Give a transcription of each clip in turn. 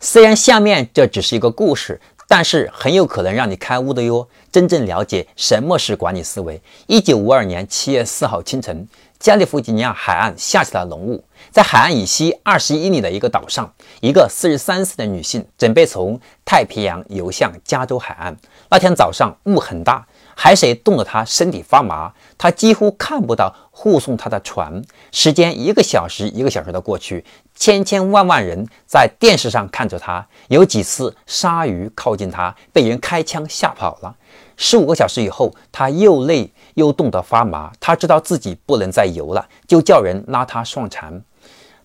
虽然下面这只是一个故事，但是很有可能让你开悟的哟。真正了解什么是管理思维。一九五二年七月四号清晨，加利福尼亚海岸下起了浓雾。在海岸以西二十一里的一个岛上，一个四十三岁的女性准备从太平洋游向加州海岸。那天早上雾很大，海水冻得他身体发麻，他几乎看不到护送他的船。时间一个小时一个小时的过去，千千万万人在电视上看着他。有几次鲨鱼靠近他，被人开枪吓跑了。十五个小时以后，他又累又冻得发麻，他知道自己不能再游了，就叫人拉他上船。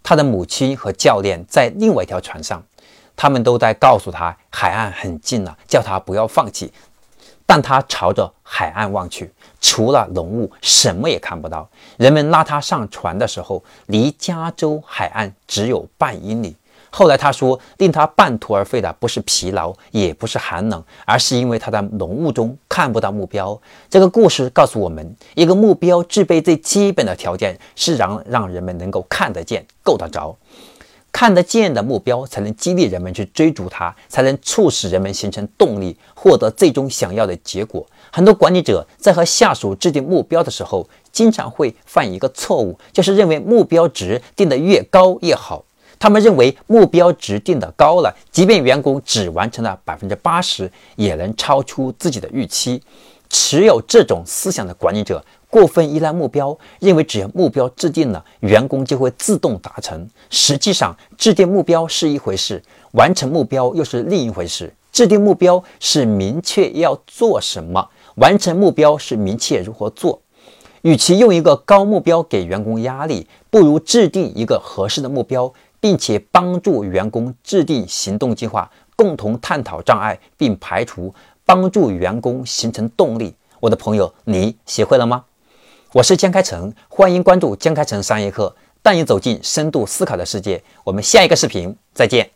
他的母亲和教练在另外一条船上，他们都在告诉他海岸很近了，叫他不要放弃。但他朝着海岸望去，除了浓雾，什么也看不到。人们拉他上船的时候，离加州海岸只有半英里。后来他说，令他半途而废的不是疲劳，也不是寒冷，而是因为他在浓雾中看不到目标。这个故事告诉我们，一个目标具备最基本的条件是让让人们能够看得见、够得着。看得见的目标才能激励人们去追逐它，才能促使人们形成动力，获得最终想要的结果。很多管理者在和下属制定目标的时候，经常会犯一个错误，就是认为目标值定得越高越好。他们认为目标值定得高了，即便员工只完成了百分之八十，也能超出自己的预期。持有这种思想的管理者过分依赖目标，认为只要目标制定了，员工就会自动达成。实际上，制定目标是一回事，完成目标又是另一回事。制定目标是明确要做什么，完成目标是明确如何做。与其用一个高目标给员工压力，不如制定一个合适的目标。并且帮助员工制定行动计划，共同探讨障碍并排除，帮助员工形成动力。我的朋友，你学会了吗？我是江开成，欢迎关注江开成商业课，带你走进深度思考的世界。我们下一个视频再见。